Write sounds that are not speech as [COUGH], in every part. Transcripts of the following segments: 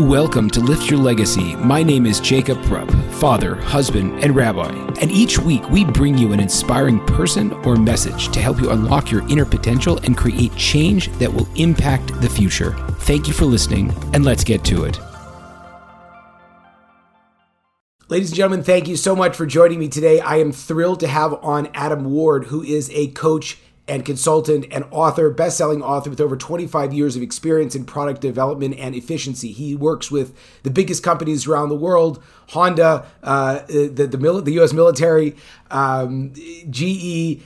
Welcome to Lift Your Legacy. My name is Jacob Rupp, father, husband, and rabbi. And each week we bring you an inspiring person or message to help you unlock your inner potential and create change that will impact the future. Thank you for listening, and let's get to it. Ladies and gentlemen, thank you so much for joining me today. I am thrilled to have on Adam Ward, who is a coach and consultant and author, best-selling author with over 25 years of experience in product development and efficiency. He works with the biggest companies around the world: Honda, uh, the the, mil- the U.S. military, um, GE,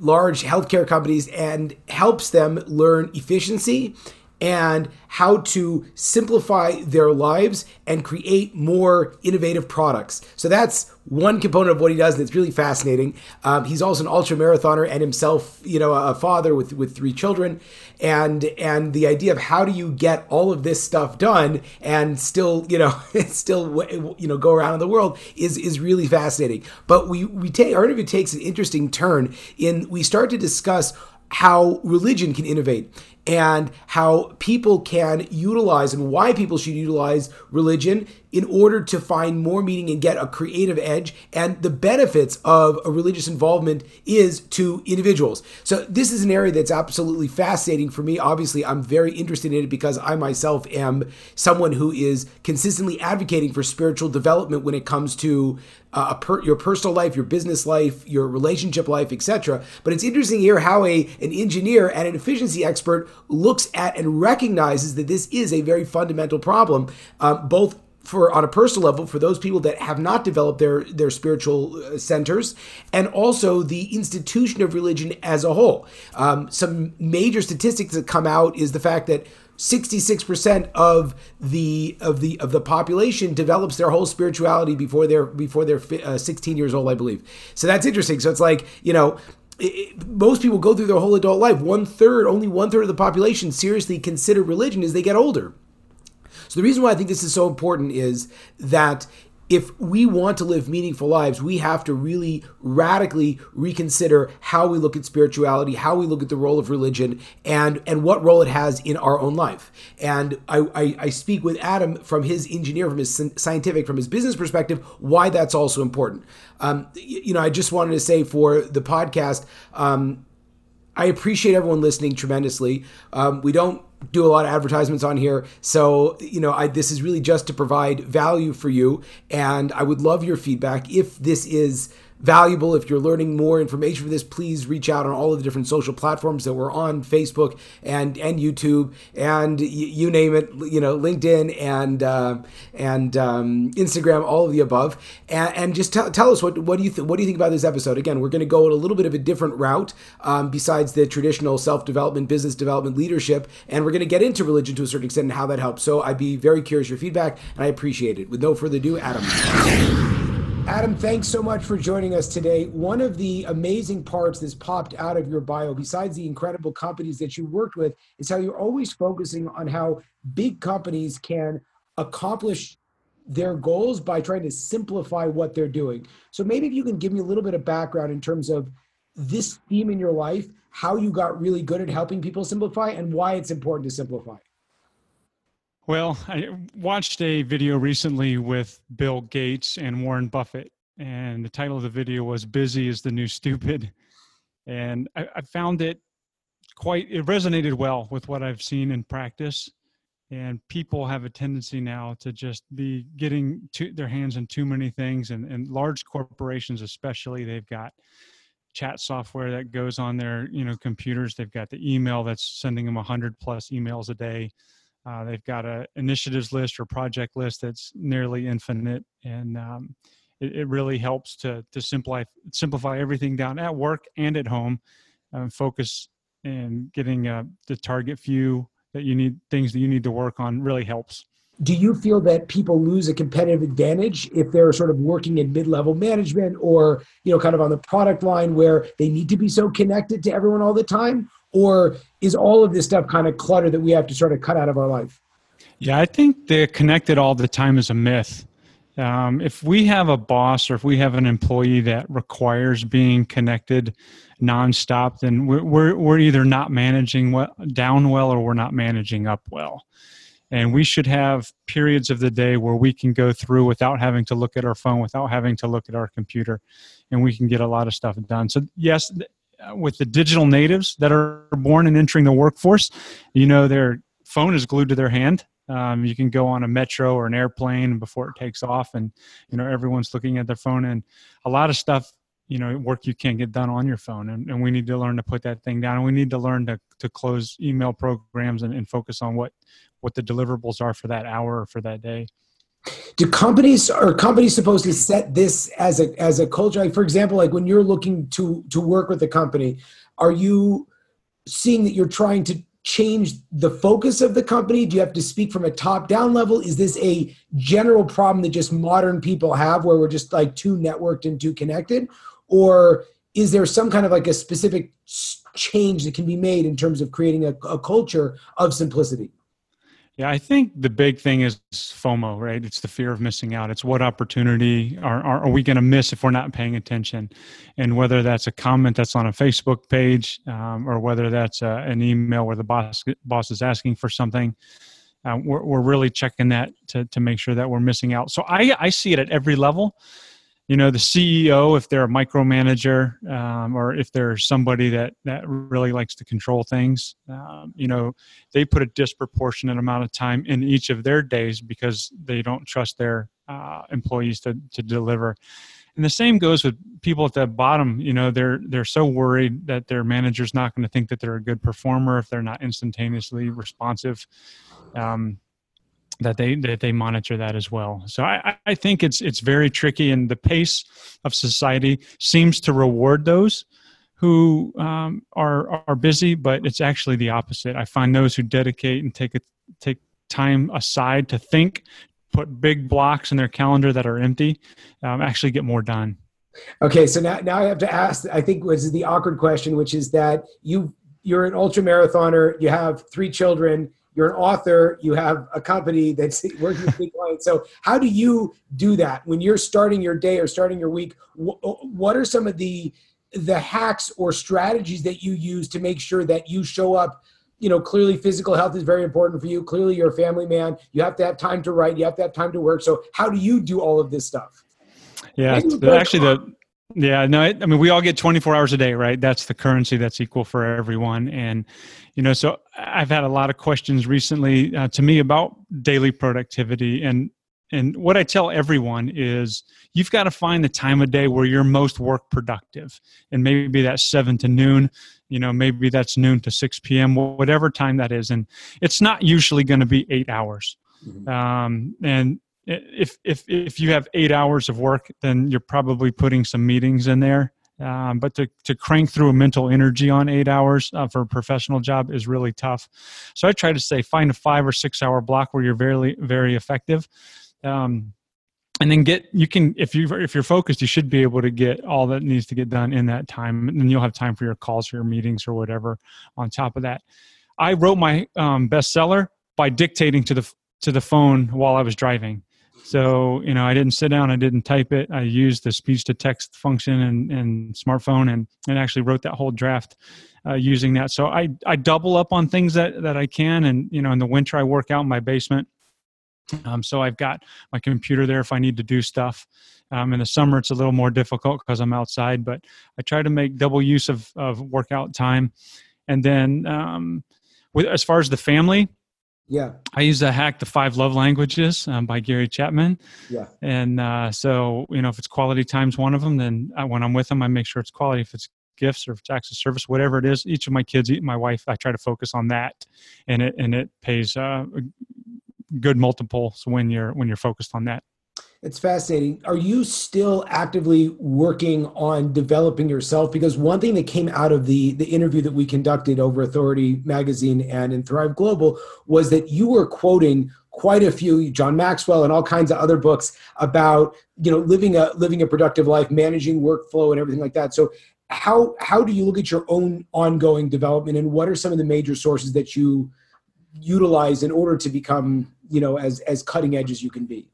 large healthcare companies, and helps them learn efficiency and how to simplify their lives and create more innovative products. So that's one component of what he does, and it's really fascinating. Um, he's also an ultra marathoner and himself, you know, a father with with three children, and and the idea of how do you get all of this stuff done and still, you know, [LAUGHS] still you know go around in the world is is really fascinating. But we we take our interview takes an interesting turn in we start to discuss how religion can innovate and how people can utilize and why people should utilize religion in order to find more meaning and get a creative edge. And the benefits of a religious involvement is to individuals. So this is an area that's absolutely fascinating for me. Obviously i'm very interested in it because i myself am someone who is consistently advocating for spiritual development when it comes to uh, per, your personal life, your business life, your relationship life, etc. But it's interesting here how a an engineer and an efficiency expert looks at and recognizes that this is a very fundamental problem, um, both for on a personal level for those people that have not developed their their spiritual uh, centers and also the institution of religion as a whole um, some major statistics that come out is the fact that 66% of the of the of the population develops their whole spirituality before they're before they're uh, 16 years old I believe. So that's interesting. So it's like, you know, it, most people go through their whole adult life. One third, only one third of the population seriously consider religion as they get older. So the reason why I think this is so important is that if we want to live meaningful lives, we have to really radically reconsider how we look at spirituality, how we look at the role of religion, and and what role it has in our own life. And I, I, I speak with Adam from his engineer, from his scientific, from his business perspective, why that's also important. Um, you know, I just wanted to say for the podcast, um, I appreciate everyone listening tremendously. Um, we don't do a lot of advertisements on here. So, you know, I, this is really just to provide value for you. And I would love your feedback if this is valuable. If you're learning more information for this, please reach out on all of the different social platforms that we're on Facebook and and YouTube and y- you name it, you know, LinkedIn and uh, and um, Instagram, all of the above. And, and just t- tell us what what do you th- what do you think about this episode? Again, we're going to go a little bit of a different route um, besides the traditional self development, business development, leadership, and we're going to get into religion to a certain extent and how that helps. So I'd be very curious your feedback, and I appreciate it. With no further ado, Adam. Adam, thanks so much for joining us today. One of the amazing parts that's popped out of your bio, besides the incredible companies that you worked with, is how you're always focusing on how big companies can accomplish their goals by trying to simplify what they're doing. So maybe if you can give me a little bit of background in terms of this theme in your life, how you got really good at helping people simplify, and why it's important to simplify. Well, I watched a video recently with Bill Gates and Warren Buffett, and the title of the video was Busy is the New Stupid. And I, I found it quite, it resonated well with what I've seen in practice. And people have a tendency now to just be getting to their hands in too many things, and, and large corporations, especially, they've got chat software that goes on their you know computers. They've got the email that's sending them a hundred plus emails a day uh, they've got a initiatives list or project list that's nearly infinite, and um, it, it, really helps to to simplify simplify everything down at work and at home. Um, focus and getting uh, the target few that you need things that you need to work on really helps. Do you feel that people lose a competitive advantage if they're sort of working in mid-level management or you know kind of on the product line where they need to be so connected to everyone all the time? Or is all of this stuff kind of clutter that we have to sort of cut out of our life? Yeah, I think the connected all the time is a myth. Um, if we have a boss or if we have an employee that requires being connected nonstop, then we're, we're, we're either not managing well, down well or we're not managing up well. and we should have periods of the day where we can go through without having to look at our phone without having to look at our computer and we can get a lot of stuff done so yes with the digital natives that are born and entering the workforce you know their phone is glued to their hand. Um, you can go on a metro or an airplane before it takes off and you know everyone's looking at their phone. And a lot of stuff you know work you can't get done on your phone. And, and we need to learn to put that thing down. And we need to learn to, to close email programs and, and focus on what what the deliverables are for that hour or for that day do companies are companies supposed to set this as a as a culture? Like for example like when you're looking to to work with a company are you seeing that you're trying to change the focus of the company? Do you have to speak from a top down level? Is this a general problem that just modern people have where we're just like too networked and too connected? Or is there some kind of like a specific change that can be made in terms of creating a, a culture of simplicity yeah, I think the big thing is FOMO, right? It's the fear of missing out. It's what opportunity are, are, are we going to miss if we're not paying attention? And whether that's a comment that's on a Facebook page um, or whether that's uh, an email where the boss, boss is asking for something, uh, we're, we're really checking that to, to make sure that we're missing out. So I, I see it at every level you know the ceo if they're a micromanager um, or if they're somebody that that really likes to control things um, you know they put a disproportionate amount of time in each of their days because they don't trust their uh, employees to, to deliver. And the same goes with people at the bottom you know they're they're so worried that their manager's not going to think that they're a good performer if they're not instantaneously responsive. Um, that they that they monitor that as well. So I, I think it's it's very tricky, and the pace of society seems to reward those who um, are are busy, but it's actually the opposite. I find those who dedicate and take a, take time aside to think, put big blocks in their calendar that are empty, um, actually get more done. Okay, so now now I have to ask. I think was the awkward question, which is that you you're an ultra marathoner, you have three children you're an author, you have a company that's [LAUGHS] working with big clients. So, how do you do that when you're starting your day or starting your week? Uh, what are some of the the hacks or strategies that you use to make sure that you show up? You know, clearly physical health is very important for you. Clearly, you're a family man. You have to have time to write. You have to have time to work. So, how do you do all of this stuff? Yeah, actually, the yeah, no, I mean, we all get 24 hours a day, right? That's the currency that's equal for everyone. And, you know, so I've had a lot of questions recently uh, to me about daily productivity. And, and what I tell everyone is you've got to find the time of day where you're most work productive. And maybe that's seven to noon, you know, maybe that's noon to 6 p.m., whatever time that is. And it's not usually going to be eight hours. Mm-hmm. Um, and if if if you have eight hours of work, then you're probably putting some meetings in there. Um, but to, to crank through a mental energy on eight hours uh, for a professional job is really tough. So I try to say find a five or six hour block where you're very very effective, um, and then get you can if you if you're focused, you should be able to get all that needs to get done in that time, and then you'll have time for your calls, or your meetings, or whatever. On top of that, I wrote my um, bestseller by dictating to the to the phone while I was driving. So, you know, I didn't sit down, I didn't type it. I used the speech to text function and, and smartphone and, and actually wrote that whole draft uh, using that. So I, I double up on things that, that I can. And, you know, in the winter, I work out in my basement. Um, so I've got my computer there if I need to do stuff. Um, in the summer, it's a little more difficult because I'm outside, but I try to make double use of, of workout time. And then um, with, as far as the family, yeah. I use the hack, The Five Love Languages um, by Gary Chapman. Yeah. And uh, so, you know, if it's quality times one of them, then I, when I'm with them, I make sure it's quality. If it's gifts or if it's acts of service, whatever it is, each of my kids, my wife, I try to focus on that. And it, and it pays uh, good multiples when you're, when you're focused on that. It's fascinating. Are you still actively working on developing yourself? Because one thing that came out of the the interview that we conducted over Authority Magazine and in Thrive Global was that you were quoting quite a few John Maxwell and all kinds of other books about you know living a living a productive life, managing workflow, and everything like that. So how how do you look at your own ongoing development, and what are some of the major sources that you utilize in order to become you know as as cutting edge as you can be?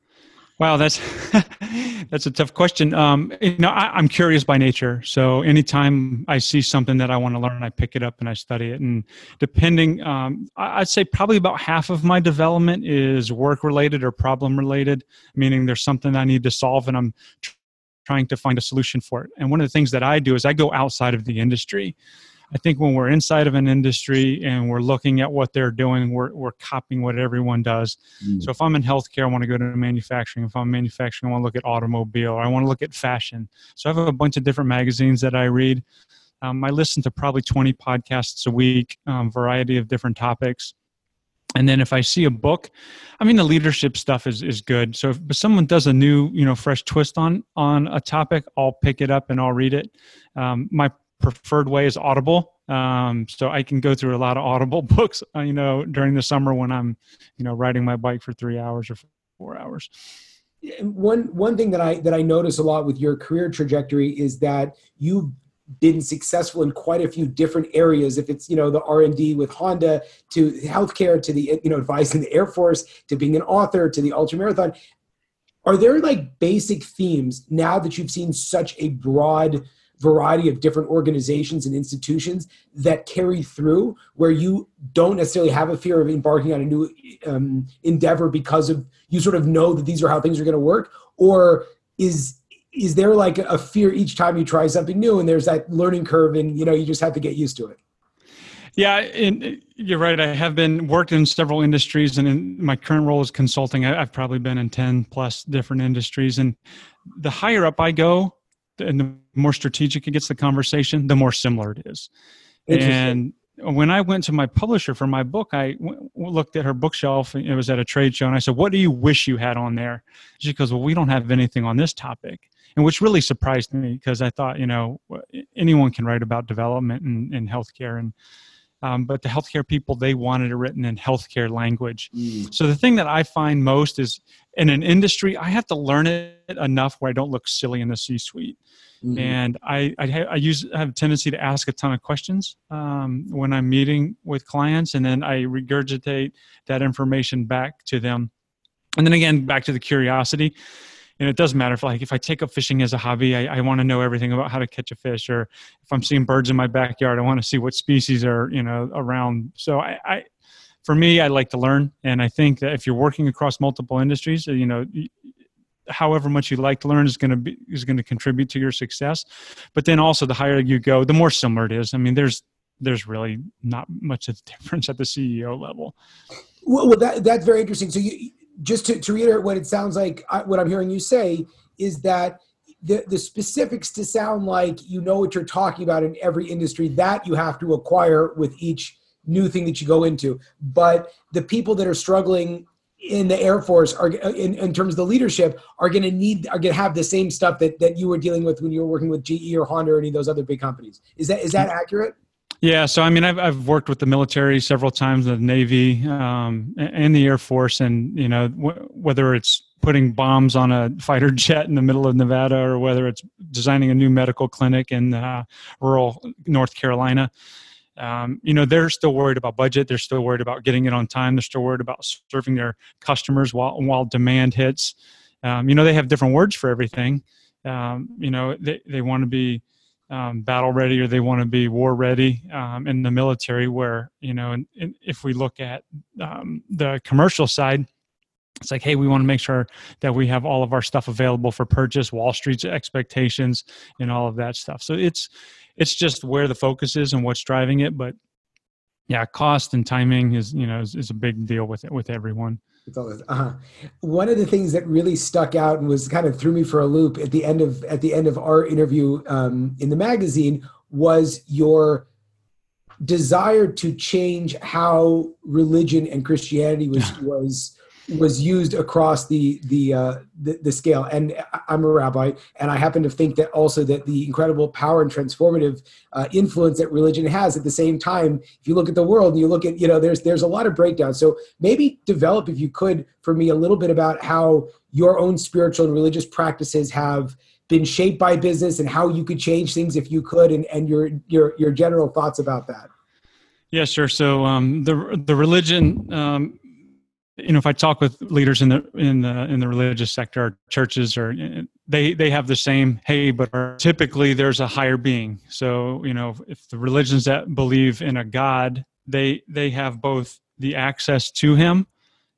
Wow, that's [LAUGHS] that's a tough question. Um, you know, I, am curious by nature, so anytime I see something that I want to learn, I pick it up and I study it. And depending, um, I'd say probably about half of my development is work related or problem related, meaning there's something I need to solve, and I'm trying to find a solution for it. And one of the things that I do is I go outside of the industry. I think when we're inside of an industry and we're looking at what they're doing, we're, we're copying what everyone does. Mm. So if I'm in healthcare, I want to go to manufacturing. If I'm manufacturing, I want to look at automobile I want to look at fashion. So I have a bunch of different magazines that I read. Um, I listen to probably 20 podcasts a week, um, variety of different topics. And then if I see a book, I mean the leadership stuff is is good. So if someone does a new, you know, fresh twist on on a topic, I'll pick it up and I'll read it. Um, my preferred way is Audible. Um, so I can go through a lot of Audible [LAUGHS] books, uh, you know, during the summer when I'm, you know, riding my bike for three hours or four hours. One one thing that I that I notice a lot with your career trajectory is that you've been successful in quite a few different areas. If it's you know the R and D with Honda to healthcare to the you know advising the Air Force to being an author to the ultra marathon. Are there like basic themes now that you've seen such a broad variety of different organizations and institutions that carry through where you don't necessarily have a fear of embarking on a new um, endeavor because of you sort of know that these are how things are going to work or is is there like a fear each time you try something new and there's that learning curve and you know you just have to get used to it yeah, and you're right. I have been worked in several industries, and in my current role is consulting. I've probably been in ten plus different industries, and the higher up I go, and the more strategic it gets the conversation, the more similar it is. And when I went to my publisher for my book, I w- looked at her bookshelf. It was at a trade show, and I said, "What do you wish you had on there?" She goes, "Well, we don't have anything on this topic," and which really surprised me because I thought, you know, anyone can write about development and, and healthcare, and um, but the healthcare people they wanted it written in healthcare language. Mm. So the thing that I find most is in an industry, I have to learn it enough where I don't look silly in the C-suite. Mm-hmm. And I, I, I, use I have a tendency to ask a ton of questions um, when I'm meeting with clients, and then I regurgitate that information back to them. And then again, back to the curiosity and it doesn't matter if like if I take up fishing as a hobby, I, I want to know everything about how to catch a fish, or if I'm seeing birds in my backyard, I want to see what species are you know around. So I, I for me, I like to learn, and I think that if you're working across multiple industries, uh, you know, however much you like to learn is going to be is going to contribute to your success. But then also, the higher you go, the more similar it is. I mean, there's there's really not much of a [LAUGHS] difference at the CEO level. Well, well that, that's very interesting. So you just to, to reiterate what it sounds like, I, what I'm hearing you say is that the, the specifics to sound like you know what you're talking about in every industry that you have to acquire with each new thing that you go into. But the people that are struggling in the Air Force are in, in terms of the leadership are going to need are going to have the same stuff that, that you were dealing with when you were working with GE or Honda or any of those other big companies. Is that is that accurate? Yeah, so I mean, I've I've worked with the military several times, the Navy um, and the Air Force, and you know whether it's putting bombs on a fighter [LAUGHS] jet in the middle of Nevada, or whether it's designing a new medical clinic in uh, rural North Carolina. Um, you know, they're still worried about budget. They're still worried about getting it on time. They're still worried about serving their customers while while demand hits. Um, you know, they have different words for everything. Um, you know, they they want to be um, battle ready or they want to be war ready um, in the military where you know and, and if we look at um, the commercial side it's like hey we want to make sure that we have all of our stuff available for purchase wall street's expectations and all of that stuff. So it's it's just where the focus is and what's driving it but yeah cost and timing is you know is, is a big deal with it with everyone uh-huh. One of the things that really stuck out and was kind of threw me for a loop at the end of at the end of our interview um, in the magazine was your desire to change how religion and Christianity was was was used across the the, uh, the, the scale. And I'm a rabbi, and I happen to think that also that the incredible power and transformative uh, influence that religion has. At the same time, if you look at the world and you look at you know there's there's a lot of breakdown. So maybe develop, if you could, for me a little bit about how your own spiritual and religious practices have been shaped by business and how you could change things if you could, and and your your your general thoughts about that. Yeah, sure. So um, the the religion um, you know if i talk with leaders in the in the in the religious sector or churches or they they have the same hey but typically there's a higher being. So you know if the religions that believe in a god they they have both the access to him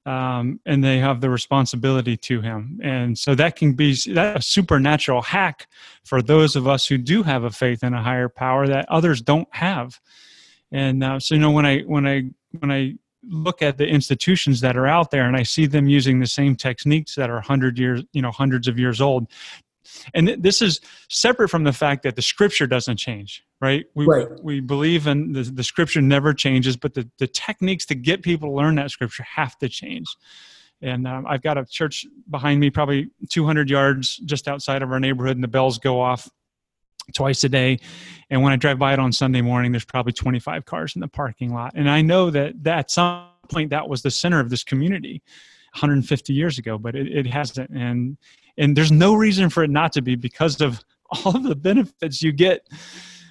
um, and they have the responsibility to him. And so that can be that a supernatural hack for those of us who do have a faith in a higher power that others don't have. And uh, so you know when i when i when i look at the institutions that are out there and I see them using the same techniques that are hundred years, you know, hundreds of years old. And this is separate from the fact that the scripture doesn't change, right? We, right. we believe in the, the scripture never changes, but the, the techniques to get people to learn that scripture have to change. And um, I've got a church behind me, probably 200 yards just outside of our neighborhood, and the bells go off twice a day. And when I drive by it on Sunday morning, there's probably 25 cars in the parking lot. And I know that, that at some point that was the center of this community 150 years ago, but it, it hasn't. And, and there's no reason for it not to be because of [LAUGHS] all of the benefits you get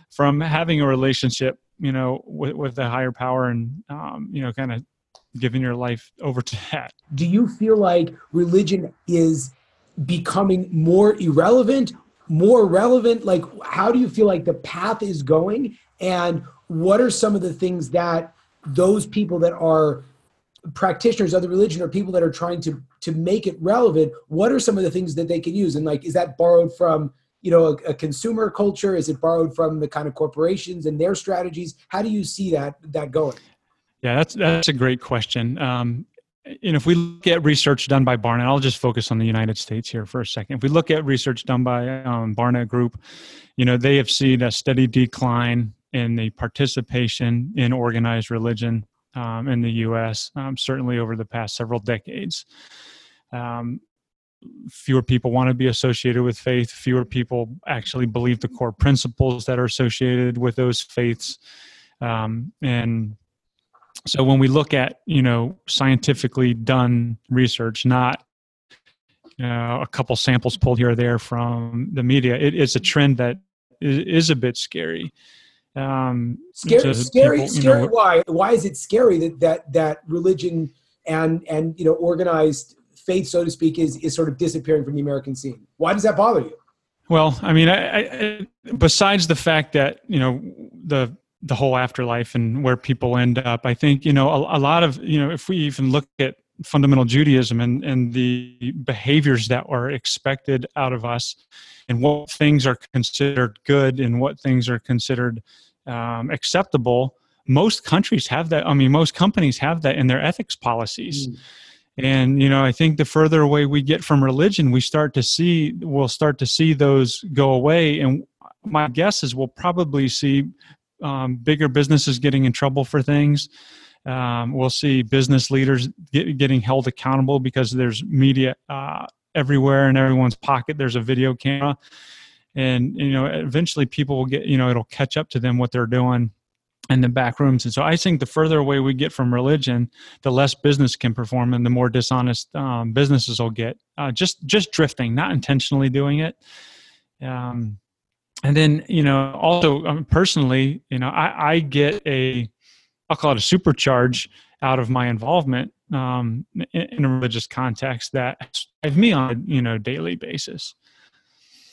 from having a relationship, you know, with, with a higher power and, um, you know, kind of giving your life over to that. Do you feel like religion is becoming more irrelevant more relevant? Like, how do you feel like the path is going? And what are some of the things that those people that are practitioners of the religion or people that are trying to to make it relevant what are some of the things that they can use and like is that borrowed from you know a, a, consumer culture is it borrowed from the kind of corporations and their strategies how do you see that that going yeah that's that's a great question um, you know, if we look at research done by Barna, I'll just focus on the United States here for a second. If we look at research done by um, Barna Group, you know, they have seen a steady decline in the participation in organized religion um, in the U.S. Um, certainly over the past several decades. Um, fewer people want to be associated with faith. Fewer people actually believe the core principles that are associated with those faiths, um, and so when we look at you know scientifically done research not you know, a couple samples pulled here or there from the media it is a trend that is, a bit scary. Um scary scary people, scary know, why why is it scary that that that religion and and you know organized faith so to speak is is sort of disappearing from the american scene? Why does that bother you? Well i mean I, I besides the fact that you know the the whole afterlife and where people end up. I think you know a, a, lot of you know if we even look at fundamental Judaism and and the behaviors that are expected out of us, and what things are considered good and what things are considered um, acceptable. Most countries have that. I mean, most companies have that in their ethics policies. Mm. And you know, I think the further away we get from religion, we start to see we'll start to see those go away. And my guess is we'll probably see um, bigger businesses getting in trouble for things. Um, we'll see business leaders get, getting held accountable because there's media uh, everywhere in everyone's pocket. There's a video camera, and you know eventually people will get you know it'll catch up to them what they're doing in the back rooms. And so I think the further away we get from religion, the less business can perform, and the more dishonest um, businesses will get. Uh, just just drifting, not intentionally doing it. Um, and then you know also um, personally you know I, I, get a i'll call it a supercharge out of my involvement um, in, in, a religious context that drives me on a you know daily basis.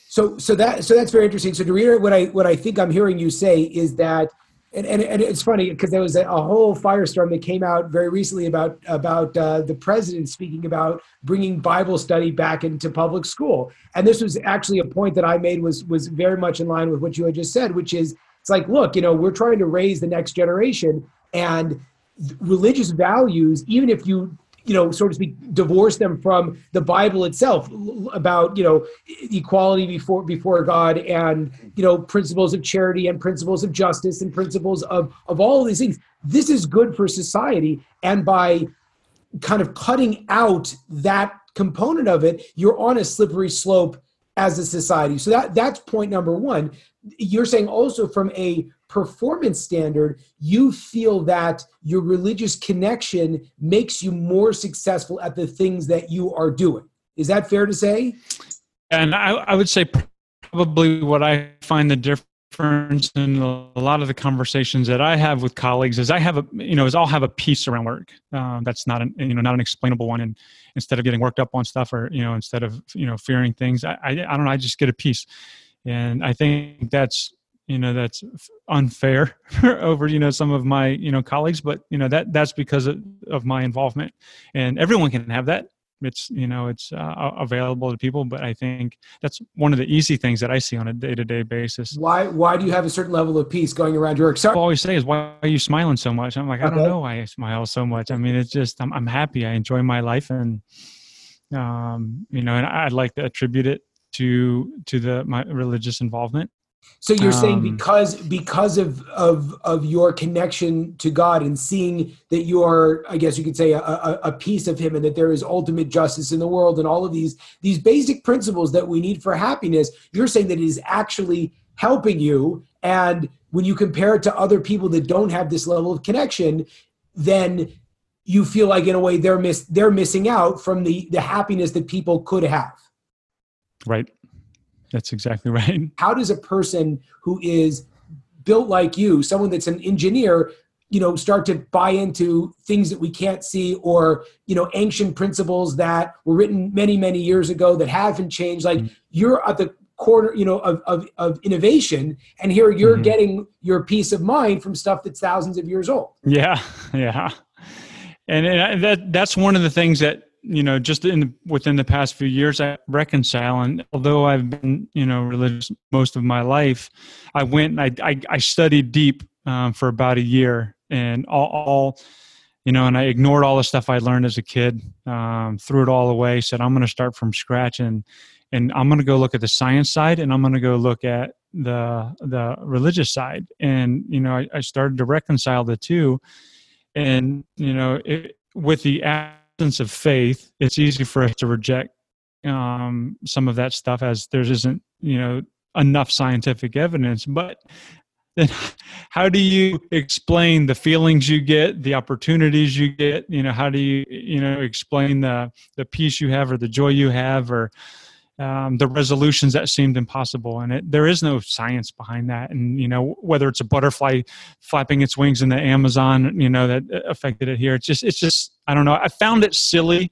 So so that so that's very interesting. So to reiterate what i what i think i'm hearing you say is that and, and, and it's funny because there was a, a, whole firestorm that came out very recently about about uh, the president speaking about bringing Bible study back into public school, and this was actually a point that I made was was very much in line with what you had just said, which is it's like, look, you know, we're trying to raise the next generation, and religious values, even if you you know, so to speak, divorce them from the Bible itself about, you know, equality before before God and, you know, principles of charity and principles of justice and principles of of all of these things. This is good for society. And by kind of cutting out that component of it, you're on a slippery slope as a society. So that that's point number one. You're saying also from a performance standard, you feel that your religious connection makes you more successful at the things that you are doing. Is that fair to say? And I, I would say probably what I find the difference difference in a lot of the conversations that I have with colleagues is I have a you know is I'll have a peace around work um, that's not an you know not an explainable one. And instead of getting worked up on stuff or you know instead of you know fearing things I I, I don't know I just get a peace. And I think that's you know that's unfair [LAUGHS] over you know some of my you know colleagues but you know that that's because of, of my involvement. And everyone can have that it's you know it's uh, available to people but i think that's one of the easy things that i see on a day-to-day basis. Why why do you have a certain level of peace going around your work Sorry. i always say is why are you smiling so much? I'm like i don't know why i smile so much. I mean it's just i'm, I'm happy. I enjoy my life and um you know and i'd like to attribute it to to the my religious involvement so you're um, saying because because of of of your connection to God and seeing that you are, I guess you could say, a, a, a, piece of Him, and that there is ultimate justice in the world, and all of these these basic principles that we need for happiness. You're saying that it is actually helping you, and when you compare it to other people that don't have this level of connection, then you feel like in a way they're miss they're missing out from the the happiness that people could have. Right. That's exactly [LAUGHS] right. How does a person who is built like you, someone that's an engineer, you know, start to buy into things that we can't see or, you know, ancient principles that were written many, many years ago that haven't changed? Like mm-hmm. you're at the corner, you know, of, of, of innovation. And here you're mm-hmm. getting your peace of mind from stuff that's thousands of years old. Yeah. [LAUGHS] Yeah. And, and that, that's one of the things that you know just in within the past few years i reconcile and although i've been you know religious most of my life i went i i, I studied deep um, for about a year and all, all you know and i ignored all the stuff i learned as a kid um, threw it all away said i'm going to start from scratch and and i'm going to go look at the science side and i'm going to go look at the the religious side and you know i, I started to reconcile the two and you know it, with the absence of faith, it's easy for us to reject um, some of that stuff as there isn't, you know, enough scientific evidence. But then [LAUGHS] how do you explain the feelings you get the opportunities you get you know how do you you know explain the the peace you have or the joy you have or um, the resolutions that seemed impossible. And it, there is no science behind that. And you know whether it's a butterfly flapping its wings in the amazon you know that affected it here. It's just it's just i don't know. I found it silly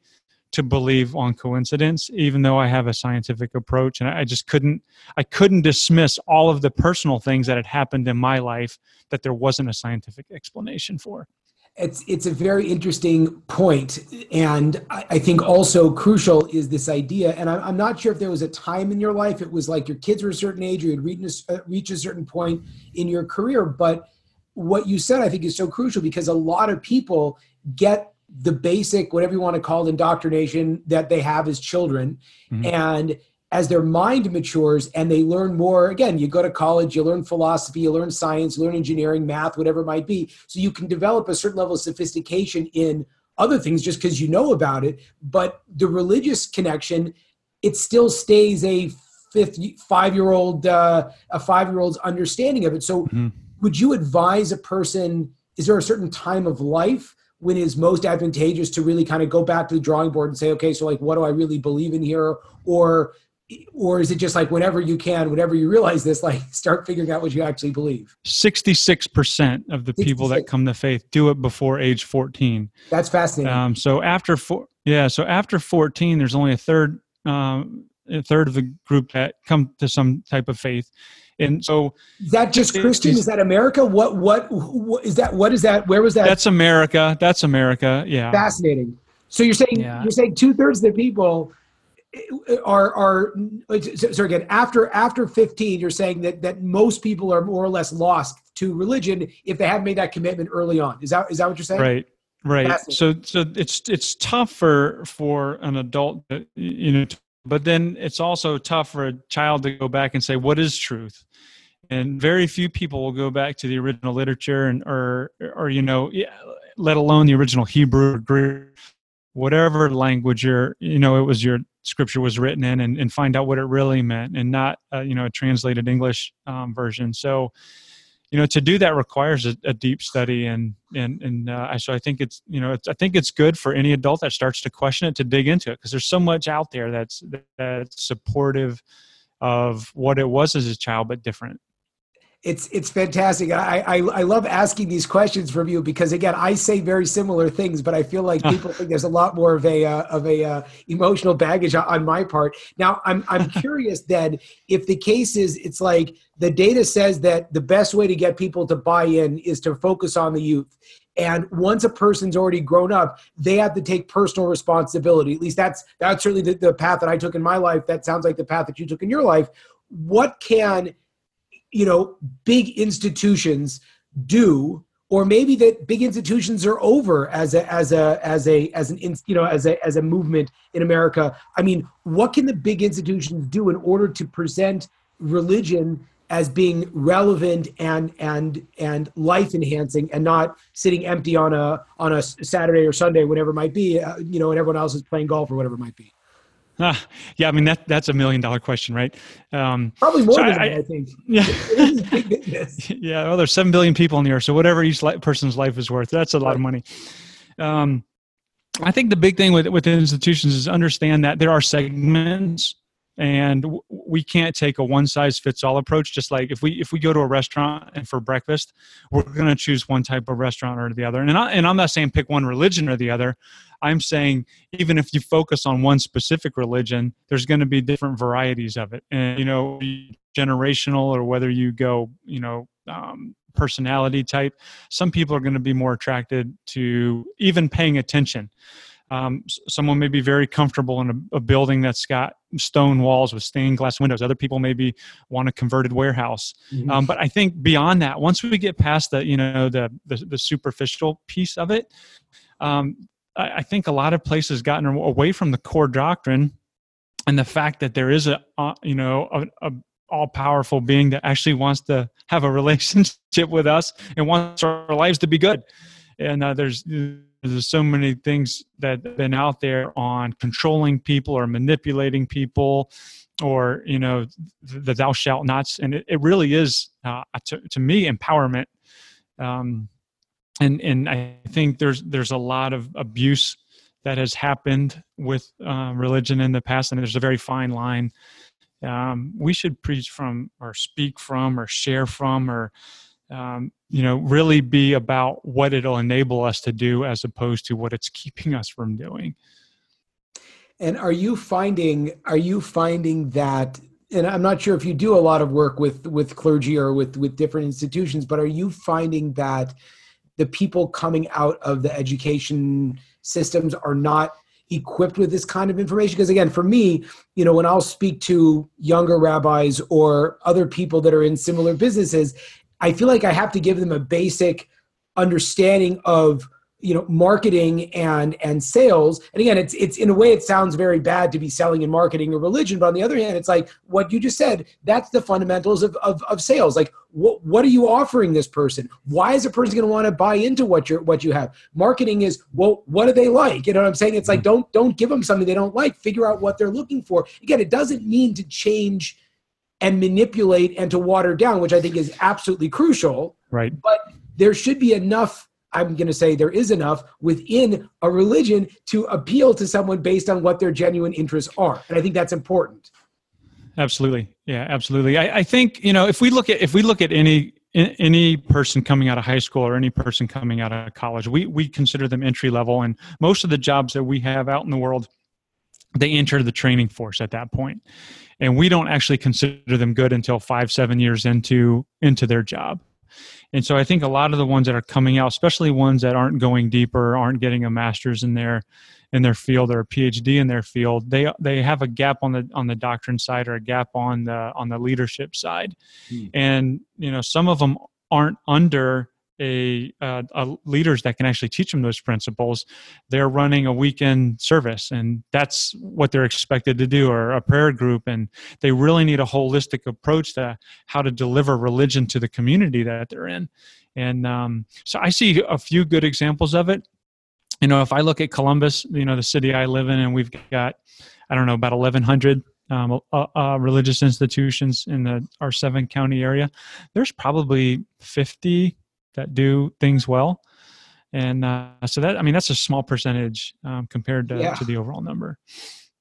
to believe on coincidence even though i have a scientific approach. And i just couldn't i couldn't dismiss all of the personal things that had happened in my life that there wasn't a scientific explanation for it's it's a very interesting point, and I, I think also crucial is this idea. And I, am not sure if there was a time in your life it was like your kids were a certain age, or you'd reached a, uh, reach a certain point in your career. But what you said, I think, is so crucial because a lot of people get the basic, whatever you want to call it, indoctrination that they have as children, mm-hmm. and as their mind matures and they learn more again you go to college you learn philosophy you learn science you learn engineering math whatever it might be. So you can develop a certain level of sophistication in other things just because you know about it but the religious connection it still stays a fifth five year old uh, a five year old's understanding of it. So mm-hmm. would you advise a person is there a certain time of life when is most advantageous to really kind of go back to the drawing board and say okay so like what do i really believe in here? Or or is it just like whenever you can, whenever you realize this, like start figuring out what you actually believe? 66% of the 66. people that come to faith do it before age 14. That's fascinating. Um, so after four, yeah, so after 14, there's only a third, um, a third of the group that come to some type of faith. And so is that just Christian? Is that America? What, what, what is that? What is that? Where was that? That's America. That's America. Yeah. Fascinating. So you're saying, yeah. you're saying two thirds of the people are are so again after after 15 you're saying that that most people are more or less lost to religion if they haven't made that commitment early on. Is that is that what you're saying? Right right. So so it's it's tough for for an adult you know but then it's also tough for a child to go back and say what is truth? And very few people will go back to the original literature and or or you know let alone the original hebrew or greek whatever language you're you know it was your scripture was written in and, and find out what it really meant and not uh, you know a translated english um, version. So you know to do that requires a, a deep study and and and uh, so i think it's you know it's, i think it's good for any adult that starts to question it to dig into it because there's so much out there that's that's supportive of what it was as a child but different it's it's fantastic. I, I I love asking these questions from you because again, I say very similar things, but I feel like people think there's a lot more of a uh, of a uh, emotional baggage on my part. Now, I'm I'm [LAUGHS] curious then if the case is it's like the data says that the best way to get people to buy in is to focus on the youth. And once a person's already grown up, they have to take personal responsibility. At least that's that's certainly the, the path that I took in my life. That sounds like the path that you took in your life. What can you know big institutions do or maybe that big institutions are over as a as a as a as an you know as a as a movement in America. I mean, what can the big institutions do in order to present religion as being relevant and and and life enhancing and not sitting empty on a on a Saturday or Sunday, whatever it might be, uh, you know, and everyone else is playing golf or whatever it might be. Uh, yeah, I mean that that's a million dollar question, right? Um, Probably more so than I, that, I think. [LAUGHS] Yeah, [LAUGHS] yeah. Well, there's seven billion people in the earth, so whatever each li- person's life is worth, that's a lot of money. Um, I think the big thing with with institutions is understand that there are segments and we can't take a one size fits all approach just like if we if we go to a restaurant and for breakfast we're going to choose one type of restaurant or the other. And, I, and i'm not saying pick one religion or the other. I'm saying even if you focus on one specific religion there's going to be different varieties of it. And you know generational or whether you go you know um, personality type some people are going to be more attracted to even paying attention. Um, someone may be very comfortable in a, a, building that's got stone walls with stained glass windows. Other people maybe want a converted warehouse. Mm-hmm. Um, but I think beyond that, once we get past the you know the the, the superficial piece of it, um, I, I, think a lot of places gotten away from the core doctrine and the fact that there is a uh, you know a, a all powerful being that actually wants to have a [LAUGHS] relationship with us and wants our lives to be good. And uh, there's there's so many things that have been out there on controlling people or manipulating people or you know the thou shalt nots. And it, it really is uh, to, to me empowerment. Um, and and i think there's there's a lot of abuse that has happened with uh, religion in the past and there's a very fine line. Um, we should preach from or speak from or share from or um, you know really be about what it'll enable us to do as opposed to what it's keeping us from doing. And are you finding are you finding that and i'm not sure if you do a lot of work with with clergy or with with different institutions but are you finding that the people coming out of the education systems are not equipped with this kind of information? Because again for me you know when i'll speak to younger rabbis or other people that are in similar businesses I feel like I have to give them a basic understanding of you know marketing and and sales. And again it's it's in a way it sounds very bad to be selling and marketing a religion but on the other hand it's like what you just said that's the fundamentals of of, of sales. Like what what are you offering this person? Why is a person going to want to buy into what you're what you have? Marketing is well what do they like? You know what i'm saying? It's like mm-hmm. don't don't give them something they don't like. Figure out what they're looking for. Again it doesn't mean to change and manipulate and to water down, which I think is absolutely crucial. Right. But there should be enough. I'm going to say there is enough within a religion to appeal to someone based on what their genuine interests are, and I think that's important. Absolutely, yeah, absolutely. I, I think you know if we look at if we look at any any person coming out of high school or any person coming out of college, we we consider them entry level, and most of the jobs that we have out in the world, they enter the training force at that point and we don't actually consider them good until five seven years into into their job and so i think a lot of the ones that are coming out especially ones that aren't going deeper aren't getting a master's in their in their field or a phd in their field they they have a gap on the on the doctrine side or a gap on the on the leadership side hmm. and you know some of them aren't under a, a, leaders that can actually teach them those principles they're running a weekend service and that's what they're expected to do or a prayer group and they really need a holistic approach to how to deliver religion to the community that they're in. And um, so i see a few good examples of it. You know if i look at columbus you know the city i live in and we've got i don't know about 1100 um, uh, uh, religious institutions in the our seven county area there's probably 50 that do things well and uh, so that i mean that's a small percentage um, compared to, yeah. to the overall number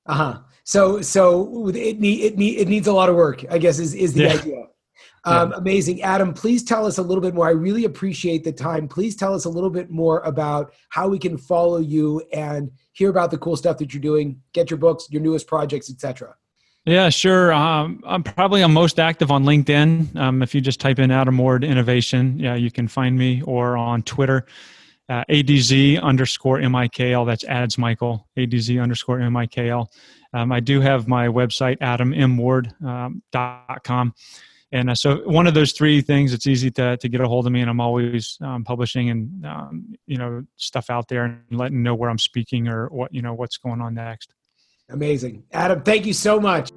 uh-huh so so it need, it need, it needs a lot of work i guess is is the yeah. idea [LAUGHS] Um, Amazing. Adam, please tell us a little bit more. I really appreciate the time. Please tell us a little bit more about how we can follow you and hear about the cool stuff that you're doing, get your books, your newest projects, etc. Yeah, sure. Um, I'm probably I'm most active on LinkedIn. Um, if you just type in Adam Ward Innovation, yeah, you can find me, or on Twitter, uh, ADZ underscore MIKL. That's ads Michael ADZ underscore MIKL. Um, I do have my website adammward.com. Um, and uh, so one of those three things, it's easy to, to get a hold of me and I'm always um, publishing and, um, you know, stuff out there and letting know where I'm speaking or what, you know, what's going on next. Amazing. Adam, thank you so much.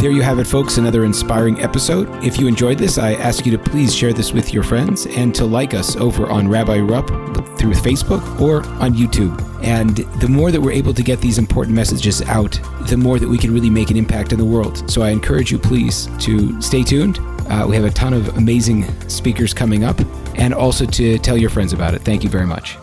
There you have it, folks, another inspiring episode. If you enjoyed this, I ask you to please share this with your friends and to like us over on Rabbi Rupp through Facebook or on YouTube. And the more that we're able to get these important messages out, the more that we can really make an impact in the world. So I encourage you, please, to stay tuned. Uh, we have a ton of amazing speakers coming up and also to tell your friends about it. Thank you very much.